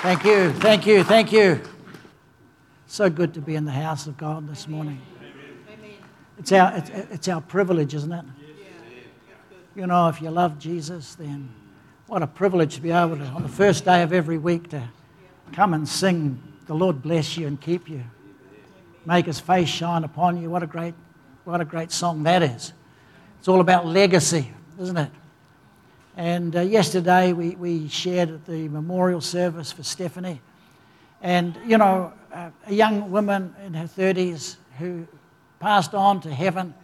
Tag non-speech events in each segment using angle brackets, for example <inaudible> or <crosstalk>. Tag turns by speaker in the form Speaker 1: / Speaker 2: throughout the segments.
Speaker 1: Thank you, thank you, thank you. So good to be in the house of God this morning. It's our, it's, it's our privilege, isn't it? You know, if you love Jesus, then what a privilege to be able to, on the first day of every week, to come and sing, The Lord bless you and keep you. Make his face shine upon you. What a great, what a great song that is. It's all about legacy, isn't it? And uh, yesterday we, we shared at the memorial service for Stephanie. And, you know, uh, a young woman in her 30s who passed on to heaven.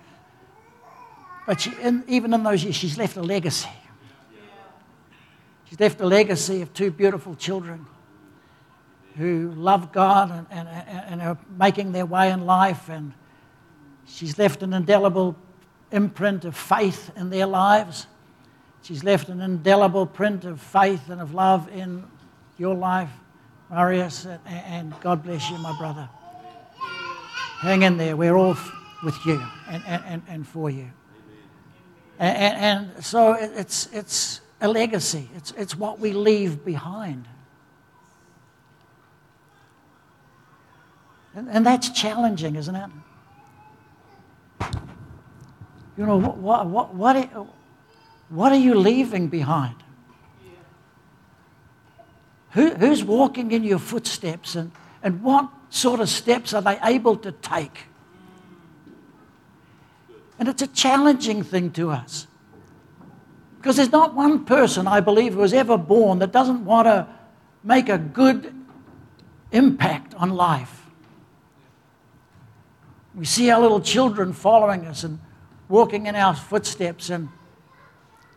Speaker 1: But she, in, even in those years, she's left a legacy. She's left a legacy of two beautiful children who love God and, and, and are making their way in life. And she's left an indelible imprint of faith in their lives. She's left an indelible print of faith and of love in your life, Marius, and God bless you, my brother. Hang in there. We're all with you and, and, and for you. And, and so it's, it's a legacy, it's, it's what we leave behind. And, and that's challenging, isn't it? You know, what, what, what, what are you leaving behind? Who, who's walking in your footsteps and, and what sort of steps are they able to take? And it's a challenging thing to us. Because there's not one person, I believe, who was ever born that doesn't want to make a good impact on life. We see our little children following us and walking in our footsteps, and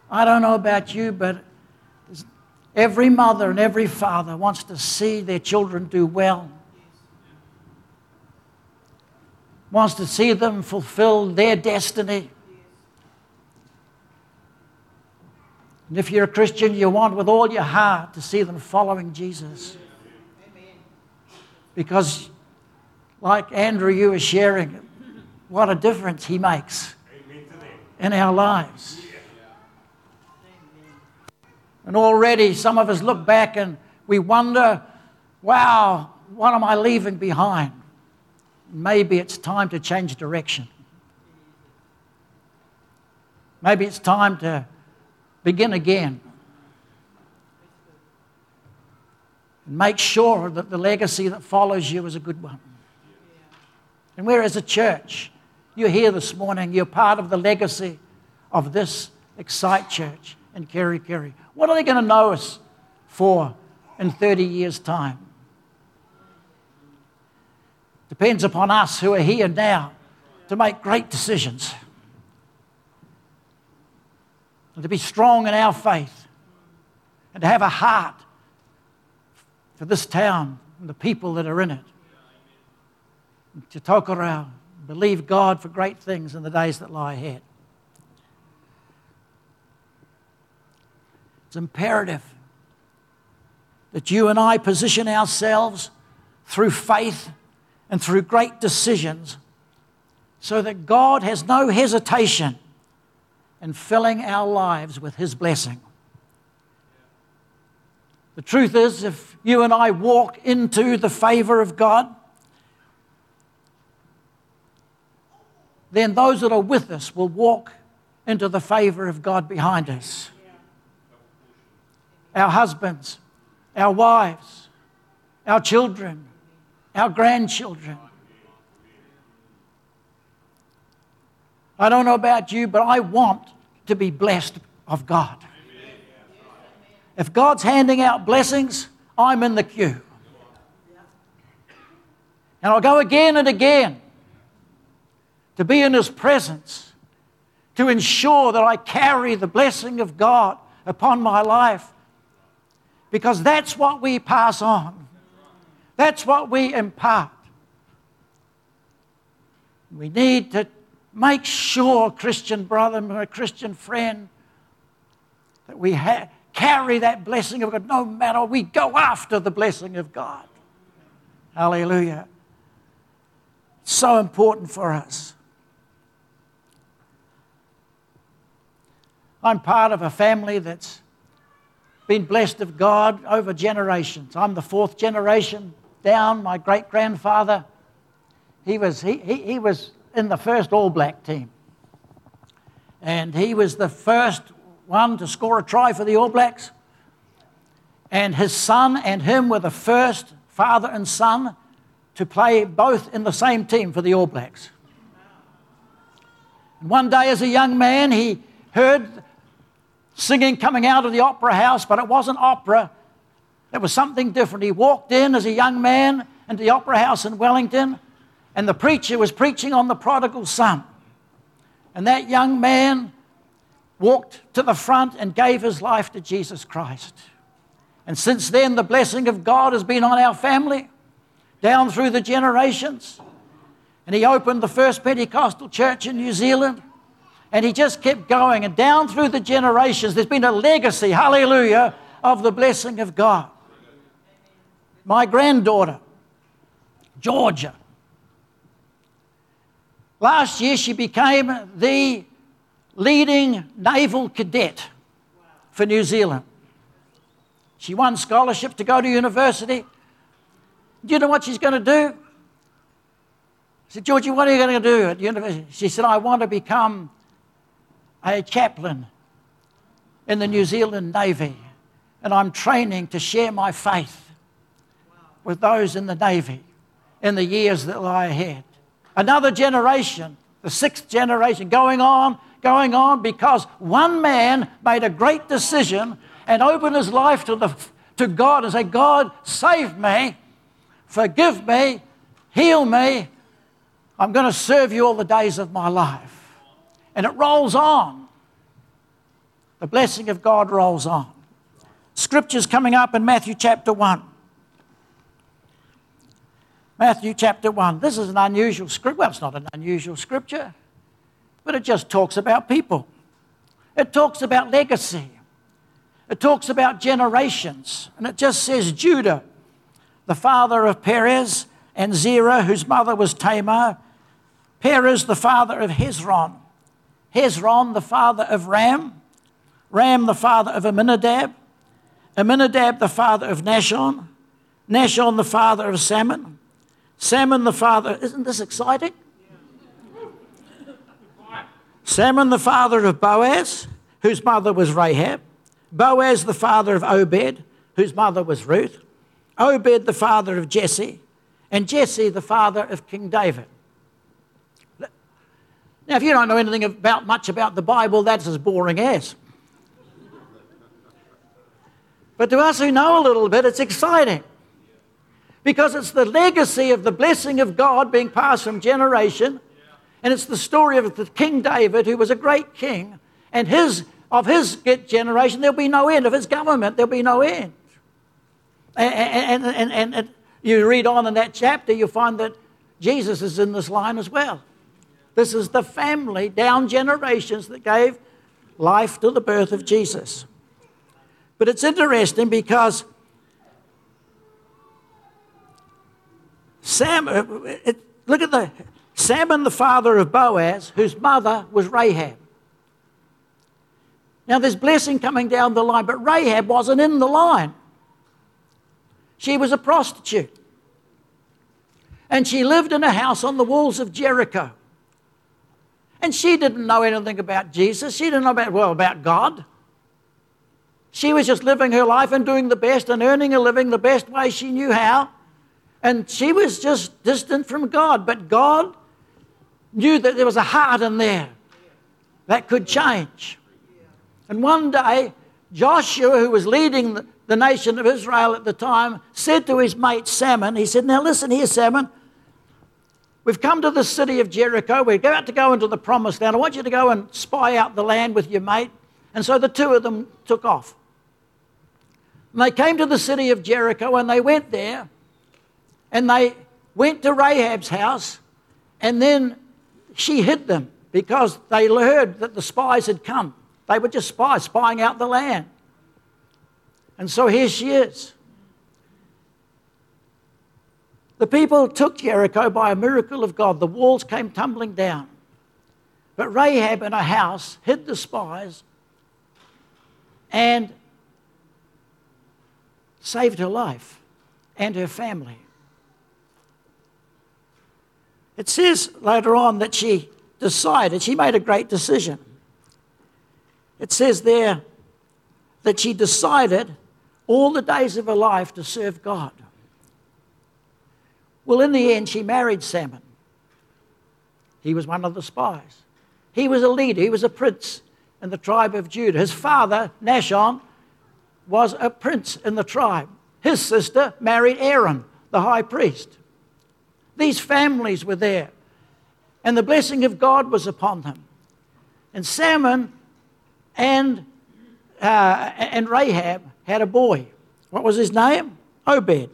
Speaker 1: I don't know about you, but every mother and every father wants to see their children do well, wants to see them fulfill their destiny. And if you're a Christian, you want with all your heart to see them following Jesus. Because, like Andrew, you were sharing, what a difference he makes in our lives. And already some of us look back and we wonder, wow, what am I leaving behind? Maybe it's time to change direction. Maybe it's time to begin again. And make sure that the legacy that follows you is a good one. And we're as a church, you're here this morning, you're part of the legacy of this Excite Church in Kerikeri. What are they going to know us for in 30 years' time? Depends upon us who are here now to make great decisions and to be strong in our faith and to have a heart for this town and the people that are in it. To tokorau, believe God for great things in the days that lie ahead. It's imperative that you and I position ourselves through faith and through great decisions so that God has no hesitation in filling our lives with His blessing. The truth is, if you and I walk into the favor of God, then those that are with us will walk into the favor of God behind us our husbands, our wives, our children, our grandchildren. I don't know about you, but I want to be blessed of God. If God's handing out blessings, I'm in the queue. And I'll go again and again to be in His presence, to ensure that I carry the blessing of God upon my life because that's what we pass on, that's what we impart. We need to make sure, Christian brother, my Christian friend, that we ha- carry that blessing of God no matter we go after the blessing of God. Hallelujah. so important for us. I'm part of a family that's been blessed of God over generations. I'm the fourth generation down. My great grandfather, he was, he, he, he was in the first All Black team. And he was the first one to score a try for the All Blacks. And his son and him were the first father and son to play both in the same team for the All Blacks. And one day, as a young man, he heard singing coming out of the opera house, but it wasn't opera. It was something different. He walked in as a young man into the opera house in Wellington, and the preacher was preaching on the prodigal son. And that young man walked to the front and gave his life to Jesus Christ. And since then, the blessing of God has been on our family down through the generations. And he opened the first Pentecostal church in New Zealand. And he just kept going. And down through the generations, there's been a legacy, hallelujah, of the blessing of God. My granddaughter, Georgia, last year she became the leading naval cadet for New Zealand. She won scholarship to go to university. Do you know what she's going to do? I said, Georgie, what are you going to do at university? She said, I want to become a chaplain in the New Zealand Navy, and I'm training to share my faith with those in the Navy in the years that lie ahead. Another generation, the sixth generation, going on, going on, because one man made a great decision and opened his life to, the, to God and said, God, save me, forgive me, heal me. I'm going to serve you all the days of my life. And it rolls on. The blessing of God rolls on. Scripture's coming up in Matthew chapter 1. Matthew chapter 1. This is an unusual scripture. Well, it's not an unusual scripture, but it just talks about people. It talks about legacy. It talks about generations. And it just says Judah, the father of Perez, and Zerah, whose mother was Tamar. Perez, the father of Hezron. Hezron, the father of Ram, Ram, the father of Amminadab, Amminadab, the father of Nahshon, Nahshon, the father of Salmon, Salmon, the father, isn't this exciting? Salmon, the father of Boaz, whose mother was Rahab, Boaz, the father of Obed, whose mother was Ruth, Obed, the father of Jesse, and Jesse, the father of King David. Now, if you don't know anything about much about the Bible, that's as boring as. But to us who know a little bit, it's exciting. Because it's the legacy of the blessing of God being passed from generation. And it's the story of the King David, who was a great king. And his, of his generation, there'll be no end. Of his government, there'll be no end. And, and, and, and, and you read on in that chapter, you'll find that Jesus is in this line as well. This is the family down generations that gave life to the birth of Jesus. But it's interesting because Sam, uh, it, look at the Salmon, the father of Boaz, whose mother was Rahab. Now there's blessing coming down the line, but Rahab wasn't in the line. She was a prostitute. And she lived in a house on the walls of Jericho. And she didn't know anything about Jesus. She didn't know about, well, about God. She was just living her life and doing the best and earning a living the best way she knew how. And she was just distant from God. But God knew that there was a heart in there that could change. And one day, Joshua, who was leading the, nation of Israel at the time, said to his mate Salmon, he said, Now listen here, Salmon, We've come to the city of Jericho. We're about to go into the promised land. I want you to go and spy out the land with your mate. And so the two of them took off. And they came to the city of Jericho and they went there and they went to Rahab's house and then she hid them because they heard that the spies had come. They were just spies, spying out the land. And so here she is. The people took Jericho by a miracle of God. The walls came tumbling down. But Rahab in a house hid the spies, and saved her life and her family. It says later on that she decided, she made a great decision. It says there that she decided all the days of her life to serve God. Well, in the end, she married Salmon. He was one of the spies. He was a leader, he was a prince in the tribe of Judah. His father, Nahshon, was a prince in the tribe. His sister married Aaron, the high priest. These families were there, and the blessing of God was upon them. And Salmon and, uh, and Rahab had a boy. What was his name? Obed.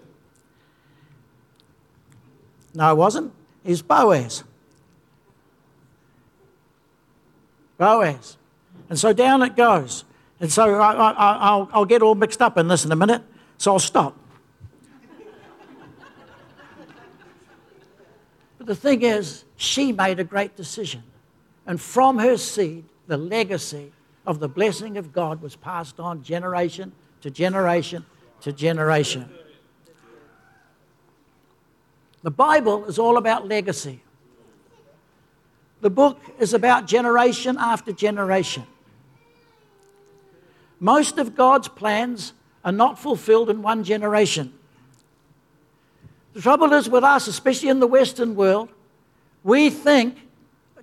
Speaker 1: No, it wasn't. He's Boaz. Boaz. And so down it goes. And so I, will get all mixed up in this in a minute, so I'll stop. but the thing is, she made a great decision. And from her seed, the legacy of the blessing of God was passed on generation to generation to generation. The Bible is all about legacy. The book is about generation after generation. Most of God's plans are not fulfilled in one generation. The trouble is with us, especially in the Western world, we think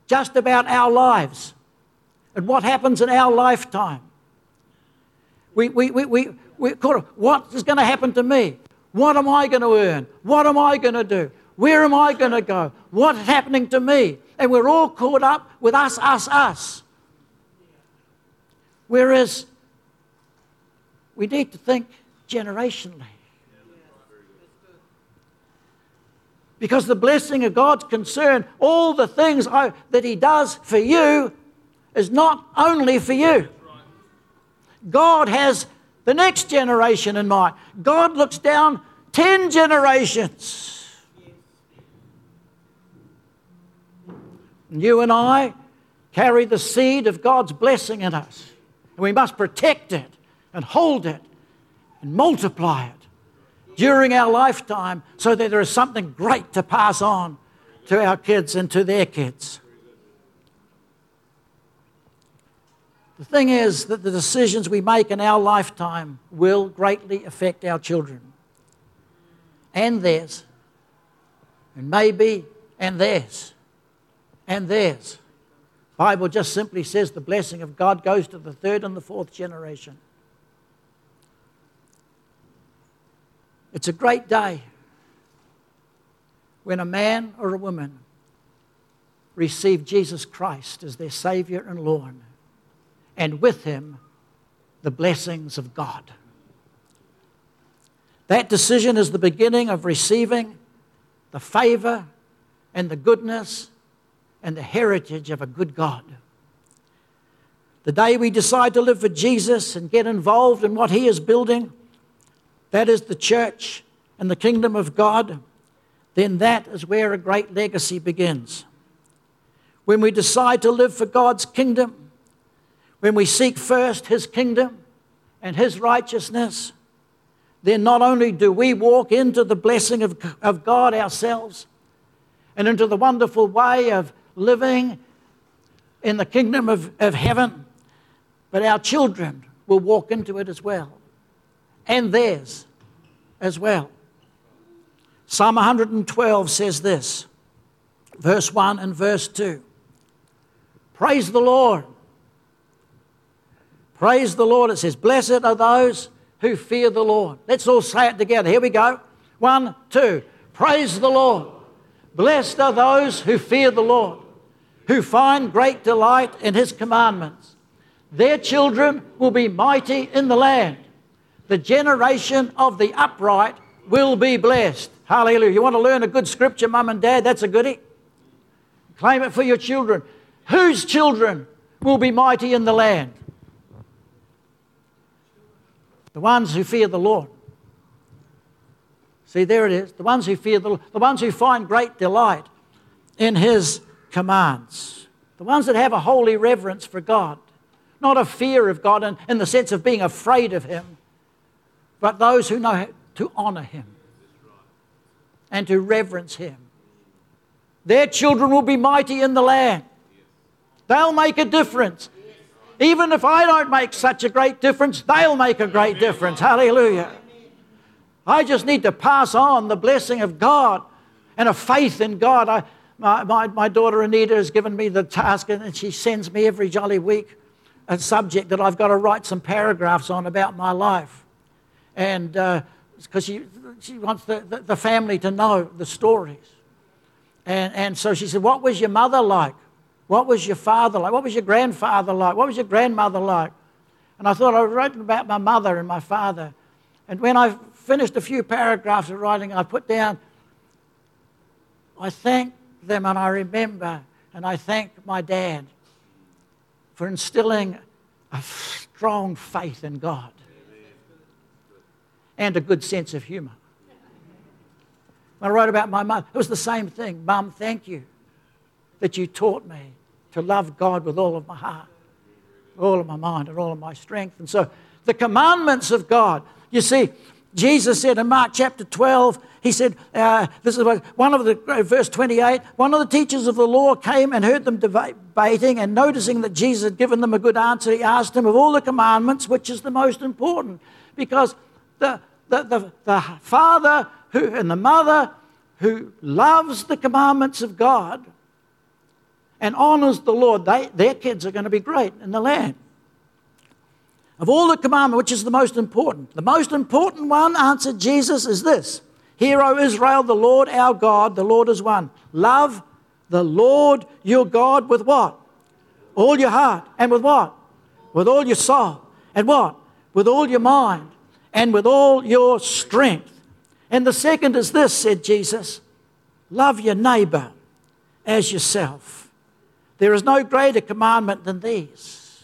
Speaker 1: just about our lives and what happens in our lifetime. We, we, we, we, we what is going to happen to me? What am I going to earn? What am I going to do? Where am I going to go? What's happening to me? And we're all caught up with us, us, us. Whereas we need to think generationally. Because the blessing of God's concern, all the things I, that He does for you, is not only for you. God has the next generation in mind. God looks down 10 generations. You and I carry the seed of God's blessing in us. And we must protect it and hold it and multiply it during our lifetime so that there is something great to pass on to our kids and to their kids. The thing is that the decisions we make in our lifetime will greatly affect our children and theirs, and maybe and theirs and theirs. Bible just simply says the blessing of God goes to the third and the fourth generation. It's a great day when a man or a woman receive Jesus Christ as their Savior and Lord and with him the blessings of God. That decision is the beginning of receiving the favor and the goodness and the heritage of a good God. The day we decide to live for Jesus and get involved in what He is building, that is the church and the kingdom of God, then that is where a great legacy begins. When we decide to live for God's kingdom, when we seek first His kingdom and His righteousness, then not only do we walk into the blessing of, of God ourselves and into the wonderful way of living in the kingdom of, of heaven, but our children will walk into it as well, and theirs as well. Psalm 112 says this, verse 1 and verse 2. Praise the Lord. Praise the Lord. It says, Blessed are those who fear the Lord. Let's all say it together. Here we go. One, two. Praise the Lord. Blessed are those who fear the Lord, who find great delight in his commandments. Their children will be mighty in the land. The generation of the upright will be blessed. Hallelujah. You want to learn a good scripture, mum and dad? That's a goodie. Claim it for your children. Whose children will be mighty in the land? The ones who fear the Lord. See, there it is. The ones who fear the Lord, the ones who find great delight in His commands. The ones that have a holy reverence for God, not a fear of God in, in the sense of being afraid of Him, but those who know to honor him and to reverence him. Their children will be mighty in the land. They'll make a difference. Even if I don't make such a great difference, they'll make a great difference. Hallelujah. I just need to pass on the blessing of God and a faith in God. I, my, my, my daughter Anita has given me the task, and she sends me every jolly week a subject that I've got to write some paragraphs on about my life. And because uh, she, she wants the, the, the family to know the stories. And, and so she said, What was your mother like? What was your father like? What was your grandfather like? What was your grandmother like? And I thought I wrote about my mother and my father. And when I finished a few paragraphs of writing, I put down, I thank them and I remember and I thank my dad for instilling a strong faith in God and a good sense of humor. When I wrote about my mum, it was the same thing. Mum, thank you that you taught me to love God with all of my heart, all of my mind, and all of my strength. And so the commandments of God, you see, Jesus said in Mark chapter 12, he said, uh, this is one of the, uh, verse 28, one of the teachers of the law came and heard them debating, and noticing that Jesus had given them a good answer, he asked him of all the commandments, which is the most important? Because the, the, the, the father who, and the mother who loves the commandments of God and honors the Lord, they, their kids are going to be great in the land. Of all the commandments, which is the most important? The most important one, answered Jesus, is this Hear, O Israel, the Lord our God, the Lord is one. Love the Lord your God with what? All your heart. And with what? With all your soul. And what? With all your mind. And with all your strength. And the second is this, said Jesus love your neighbor as yourself. There is no greater commandment than these.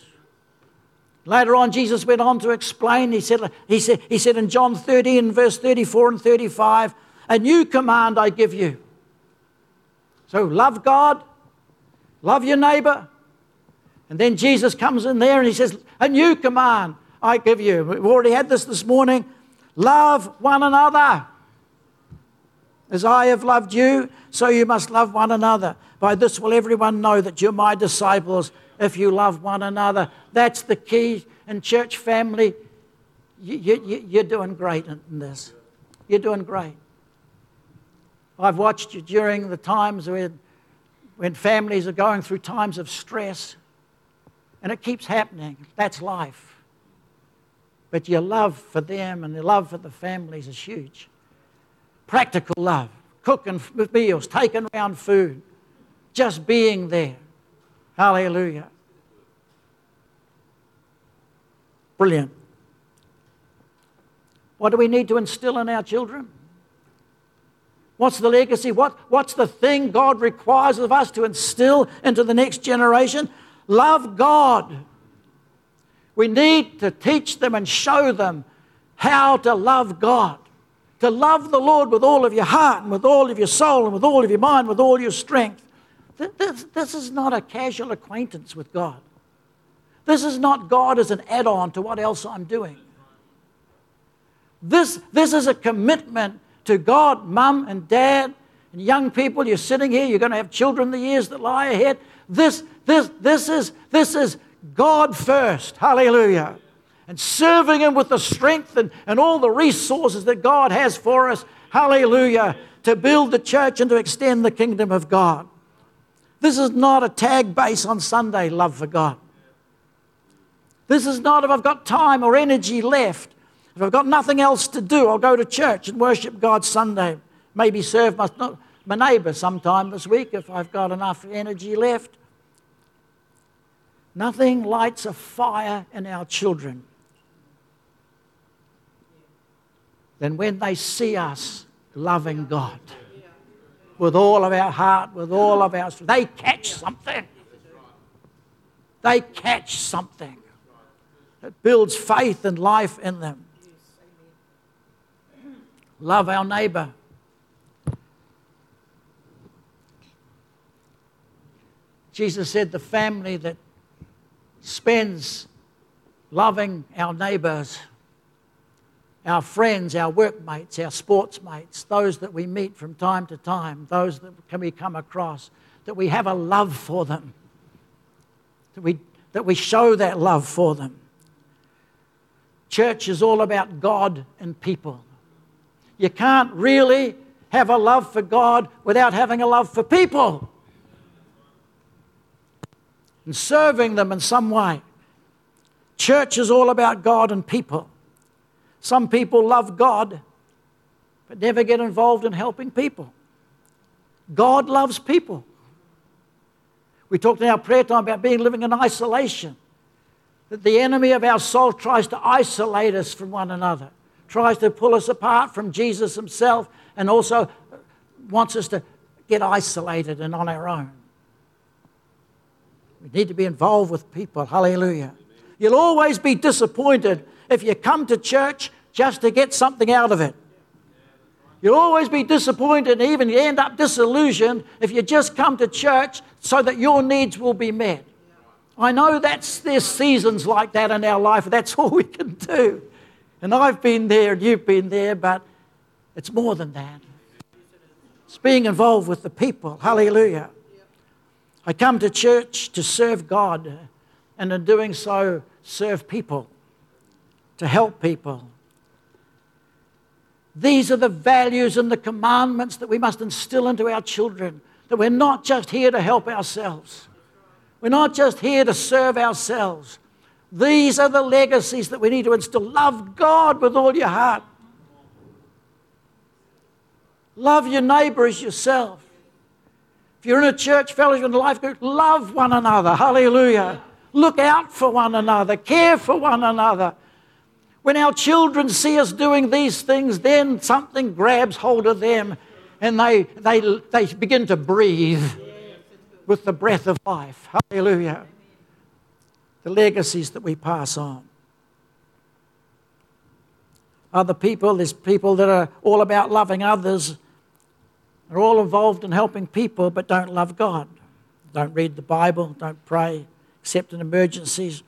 Speaker 1: Later on, Jesus went on to explain. He said, he said, he said in John 13, verse 34 and 35, A new command I give you. So love God, love your neighbor. And then Jesus comes in there and he says, A new command I give you. We've already had this this morning. Love one another. As I have loved you, so you must love one another. By this will everyone know that you're my disciples if you love one another. That's the key. in church family, you, you, you're doing great in this. You're doing great. I've watched you during the times when, when families are going through times of stress, and it keeps happening. That's life. But your love for them and your love for the families is huge. Practical love, cooking meals, taking around food, just being there. Hallelujah. Brilliant. What do we need to instill in our children? What's the legacy? What, what's the thing God requires of us to instill into the next generation? Love God. We need to teach them and show them how to love God. To love the Lord with all of your heart and with all of your soul and with all of your mind, with all your strength. This, this is not a casual acquaintance with God. This is not God as an add on to what else I'm doing. This, this is a commitment to God, mum and dad, and young people. You're sitting here, you're going to have children the years that lie ahead. This, this, this, is, this is God first. Hallelujah. And serving Him with the strength and, and all the resources that God has for us. Hallelujah. To build the church and to extend the kingdom of God. This is not a tag base on Sunday, love for God. This is not if I've got time or energy left. If I've got nothing else to do, I'll go to church and worship God Sunday. Maybe serve my, my neighbour sometime this week if I've got enough energy left. Nothing lights a fire in our children than when they see us loving God with all of our heart, with all of our strength. They catch something. They catch something that builds faith and life in them. Love our neighbor. Jesus said the family that spends loving our neighbors our friends, our workmates, our sportsmates, those that we meet from time to time, those that can we come across, that we have a love for them, that we, that we show that love for them. Church is all about God and people. You can't really have a love for God without having a love for people and serving them in some way. Church is all about God and people. Some people love God but never get involved in helping people. God loves people. We talked in our prayer time about being living in isolation. That the enemy of our soul tries to isolate us from one another, tries to pull us apart from Jesus himself, and also wants us to get isolated and on our own. We need to be involved with people. Hallelujah. You'll always be disappointed if you come to church just to get something out of it. You'll always be disappointed and even end up disillusioned if you just come to church so that your needs will be met. I know that's there's seasons like that in our life. That's <laughs> all we can do. And I've been there and you've been there, but it's more than that. It's being involved with the people. Hallelujah. I come to church to serve God and in doing so, serve people, to help people. These are the values and the commandments that we must instill into our children. That we're not just here to help ourselves, we're not just here to serve ourselves. These are the legacies that we need to instill. Love God with all your heart. Love your neighbor as yourself. If you're in a church fellowship and life group, love one another. Hallelujah. Look out for one another, care for one another. When our children see us doing these things, then something grabs hold of them and they, they, they begin to breathe with the breath of life. Hallelujah. The legacies that we pass on. Other people, there's people that are all about loving others, They're all involved in helping people but don't love God. Don't read the Bible, don't pray, except in emergencies.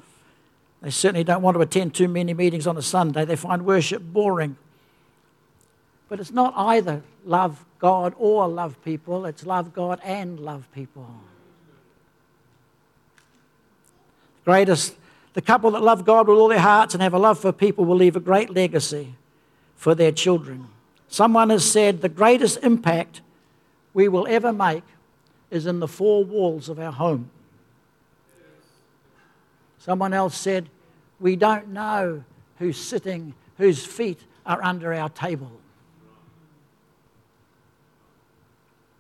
Speaker 1: They certainly don't want to attend too many meetings on a Sunday. They find worship boring. But it's not either love God or love people, it's love God and love people. Greatest, the couple that love God with all their hearts and have a love for people will leave a great legacy for their children. Someone has said the greatest impact we will ever make is in the four walls of our home. Someone else said, We don't know who's sitting, whose feet are under our table.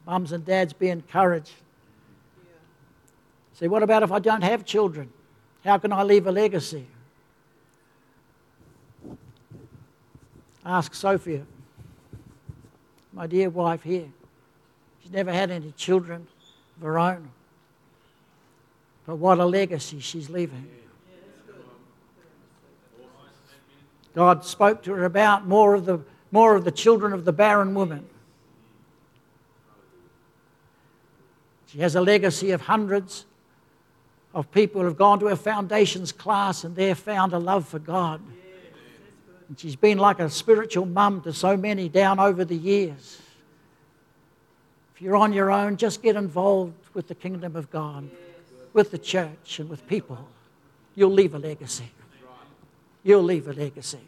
Speaker 1: Mums and dads, be encouraged. Say, what about if I don't have children? How can I leave a legacy? Ask Sophia, my dear wife here. She's never had any children of her own. But what a legacy she's leaving. God spoke to her about more of the, more of the children of the barren woman. She has a legacy of hundreds of people who have gone to her foundations class and there found a love for God. And she's been like a spiritual mum to so many down over the years. If you're on your own, just get involved with the kingdom of God with the church and with people, you'll leave a legacy. You'll leave a legacy.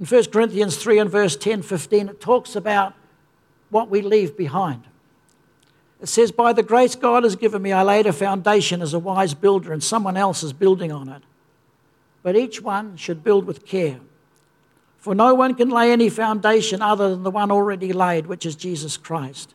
Speaker 1: In 1 Corinthians 3 and verse 10 15, it talks about what we leave behind. It says, By the grace God has given me, I laid a foundation as a wise builder, and someone else is building on it. But each one should build with care. For no one can lay any foundation other than the one already laid, which is Jesus Christ.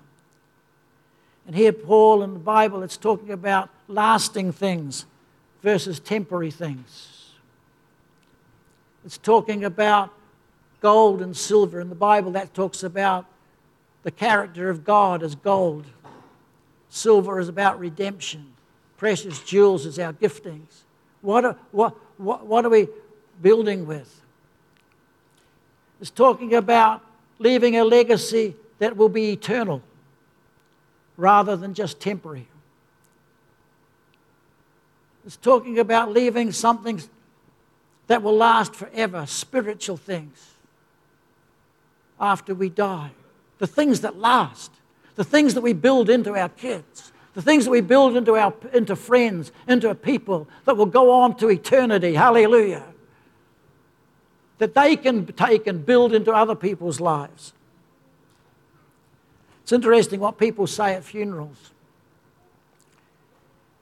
Speaker 1: And here, Paul in the Bible, it's talking about lasting things versus temporary things. It's talking about gold and silver. In the Bible, that talks about the character of God as gold. Silver is about redemption. Precious jewels is our giftings. What are, what, what, what are we building with? It's talking about leaving a legacy that will be eternal rather than just temporary. It's talking about leaving something that will last forever, spiritual things, after we die. The things that last, the things that we build into our kids, the things that we build into, our, into friends, into people that will go on to eternity. Hallelujah. That they can take and build into other people's lives. It's interesting what people say at funerals.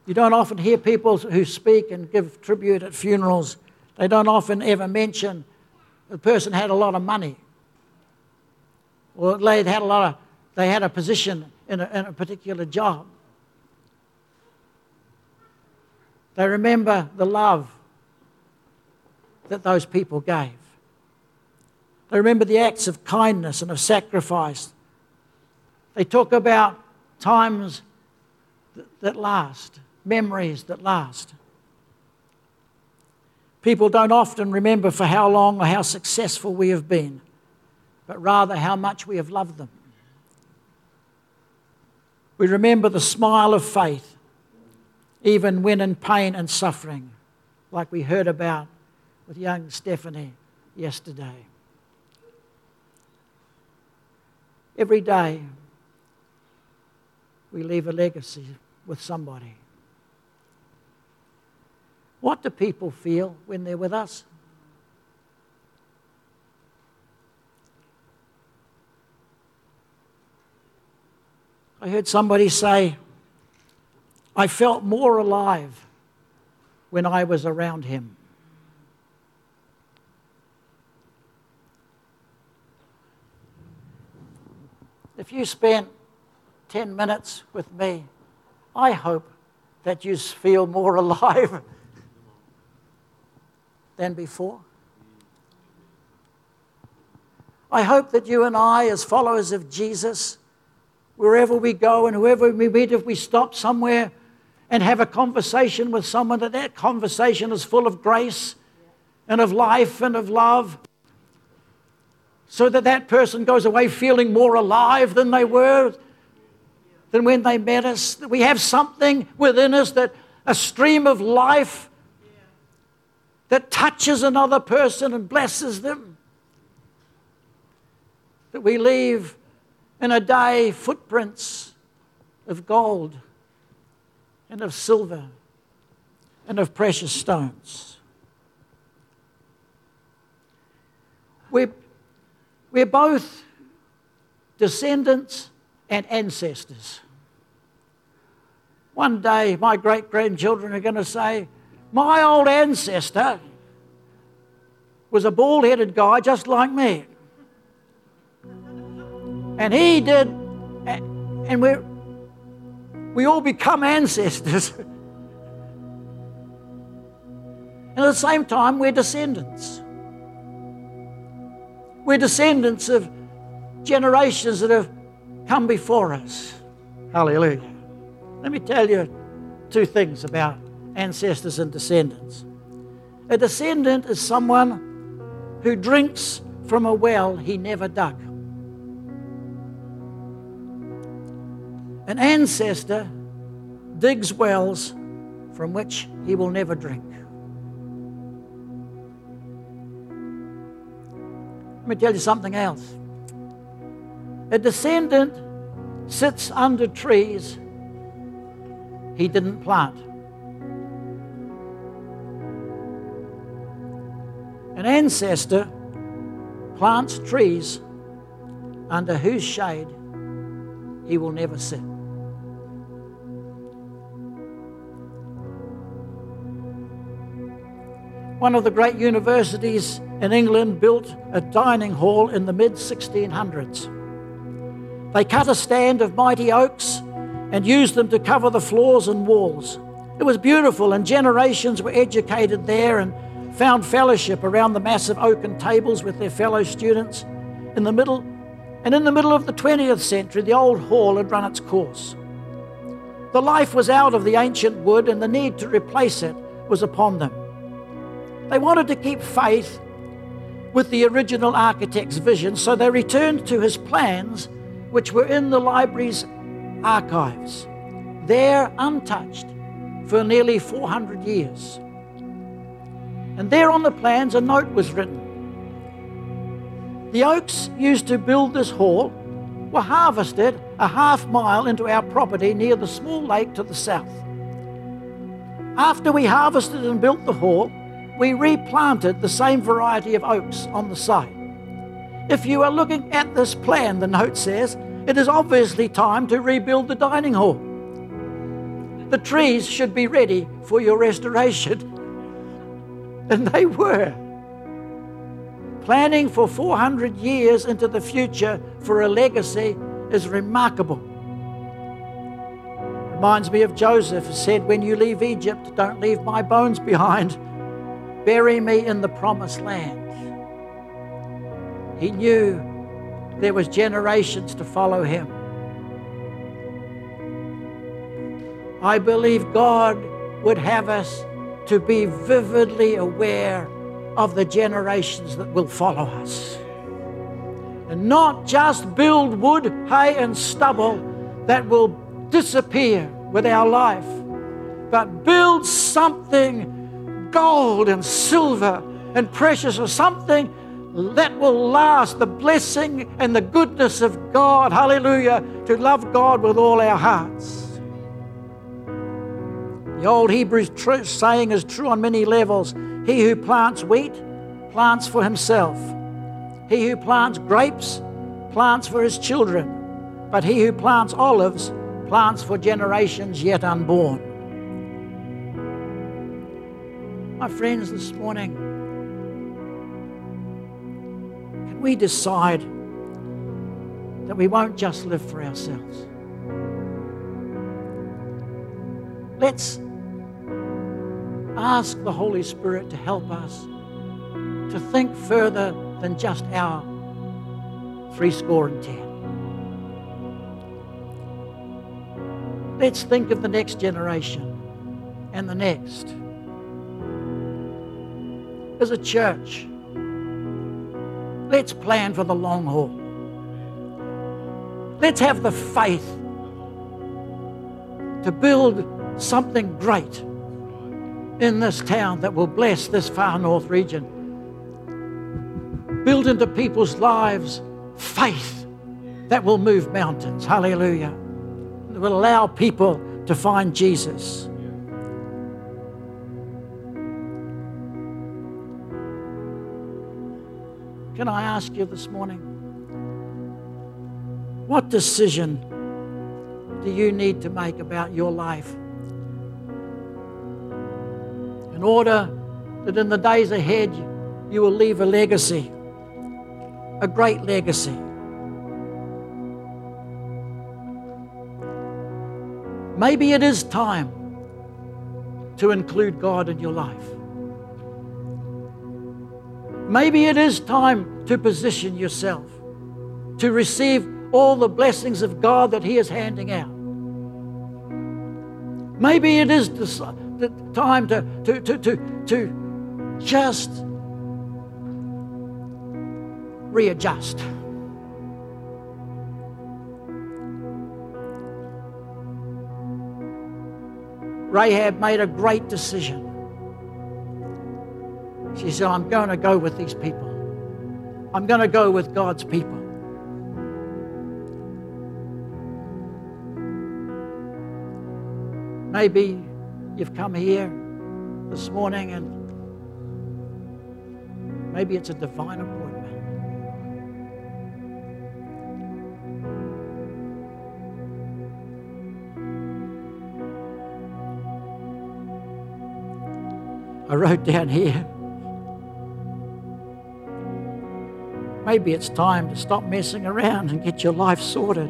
Speaker 1: You don't often hear people who speak and give tribute at funerals, they don't often ever mention the person had a lot of money or they had a lot of, they had a position in a, in a particular job. They remember the love that those people gave. They remember the acts of kindness and of sacrifice. They talk about times that last, memories that last. People don't often remember for how long or how successful we have been, but rather how much we have loved them. We remember the smile of faith even when in pain and suffering, like we heard about with young Stephanie yesterday. Every day, we leave a legacy with somebody. What do people feel when they're with us? I heard somebody say, I felt more alive when I was around him. If you spent 10 minutes with me, I hope that you feel more <laughs> alive than before. I hope that you and I, as followers of Jesus, wherever we go and whoever we meet, if we stop somewhere and have a conversation with someone, that that conversation is full of grace and of life and of love, so that that person goes away feeling more alive than they were, than when they met us. We have something within us that a stream of life that touches another person and blesses them. That we leave in a day footprints of gold and of silver and of precious stones. We're, we're both descendants and ancestors. One day, my great grandchildren are going to say, My old ancestor was a bald headed guy just like me. And he did, and we're, we all become ancestors. <laughs> and at the same time, we're descendants. We're descendants of generations that have come before us. Hallelujah. Let me tell you two things about ancestors and descendants. A descendant is someone who drinks from a well he never dug. An ancestor digs wells from which he will never drink. Let me tell you something else. A descendant sits under trees he didn't plant. An ancestor plants trees under whose shade he will never sit. One of the great universities in England built a dining hall in the mid 1600s. They cut a stand of mighty oaks and used them to cover the floors and walls. It was beautiful, and generations were educated there, and found fellowship around the massive oaken tables with their fellow students. In the middle, and in the middle of the 20th century, the old hall had run its course. The life was out of the ancient wood, and the need to replace it was upon them. They wanted to keep faith with the original architect's vision, so they returned to his plans, which were in the library's archives, there untouched for nearly 400 years. And there on the plans, a note was written. The oaks used to build this hall were harvested a half mile into our property near the small lake to the south. After we harvested and built the hall, we replanted the same variety of oaks on the site. If you are looking at this plan, the note says, it is obviously time to rebuild the dining hall. The trees should be ready for your restoration. <laughs> And they were. Planning for 400 years into the future for a legacy is remarkable. Reminds me of Joseph who said, When you leave Egypt, don't leave my bones behind. Bury me in the promised land. He knew there was generations to follow him. I believe God would have us to be vividly aware of the generations that will follow us. And not just build wood, hay, and stubble that will disappear with our life, but build something gold and silver and precious or something that will last the blessing and the goodness of God. Hallelujah. To love God with all our hearts. The old Hebrew saying is true on many levels. He who plants wheat plants for himself. He who plants grapes plants for his children. But he who plants olives plants for generations yet unborn. My friends, this morning, we decide that we won't just live for ourselves? Let's ask the Holy Spirit to help us to think further than just our three score and ten. Let's think of the next generation and the next. As a church, let's plan for the long haul. Let's have the faith to build something great in this town that will bless this far north region. Build into people's lives faith that will move mountains. Hallelujah. That will allow people to find Jesus. Can I ask you this morning? What decision do you need to make about your life in order that in the days ahead you will leave a legacy, a great legacy? Maybe it is time to include God in your life. Maybe it is time to position yourself to receive all the blessings of God that He is handing out. Maybe it is the time to, to, to, to, to just readjust. Rahab made a great decision. She said, I'm going to go with these people. I'm going to go with God's people. Maybe you've come here this morning and maybe it's a divine appointment. I wrote down here. Maybe it's time to stop messing around and get your life sorted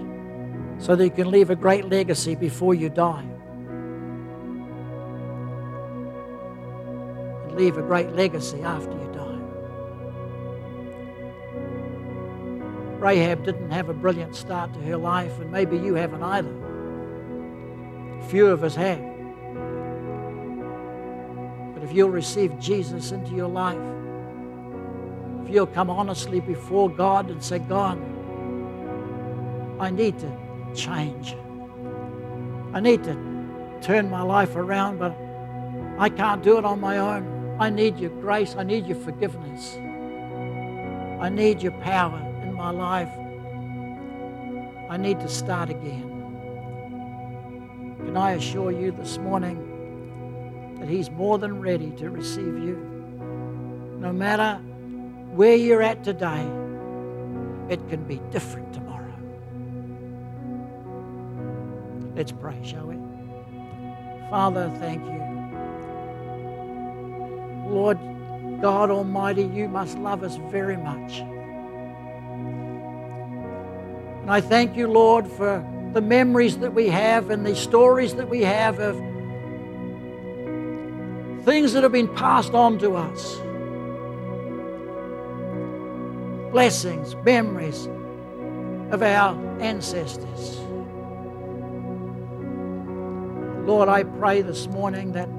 Speaker 1: so that you can leave a great legacy before you die. And leave a great legacy after you die. Rahab didn't have a brilliant start to her life, and maybe you haven't either. Few of us have. But if you'll receive Jesus into your life, you'll come honestly before God and say, God, I need to change. I need to turn my life around, but I can't do it on my own. I need your grace. I need your forgiveness. I need your power in my life, I need to start again. Can I assure you this morning that He's more than ready to receive you? No matter where you're at today, it can be different tomorrow. Let's pray, shall we? Father, thank you. Lord God Almighty, you must love us very much. And I thank you, Lord, for the memories that we have and the stories that we have of things that have been passed on to us. Blessings, memories of our ancestors. Lord, I pray this morning that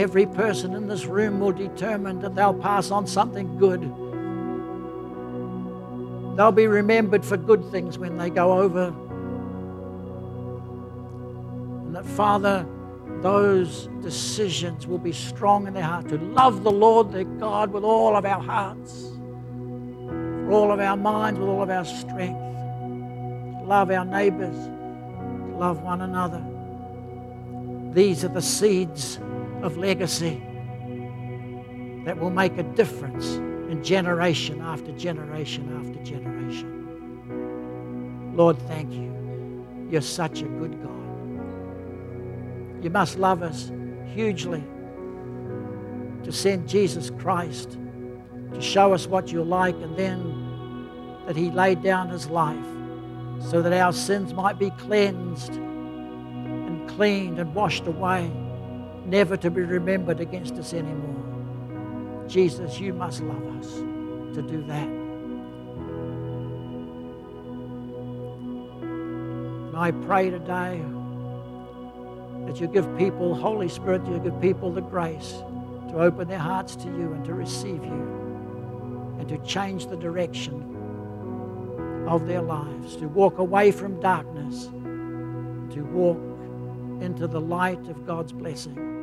Speaker 1: every person in this room will determine that they'll pass on something good They'll be remembered for good things when they go over. And that, Father, those decisions will be strong in their heart to love the Lord their God with all of our hearts, for all of our minds, with all of our strength, to love our neighbors, to love one another. These are the seeds of legacy that will make a difference in generation after generation after generation. Lord, thank you. You're such a good God. You must love us hugely to send Jesus Christ to show us what you're like and then that he laid down his life so that our sins might be cleansed and cleaned and washed away, never to be remembered against us anymore. Jesus, you must love us to do that. And I pray today that you give people, Holy Spirit, you give people the grace to open their hearts to you and to receive you and to change the direction of their lives, to walk away from darkness, to walk into the light of God's blessing.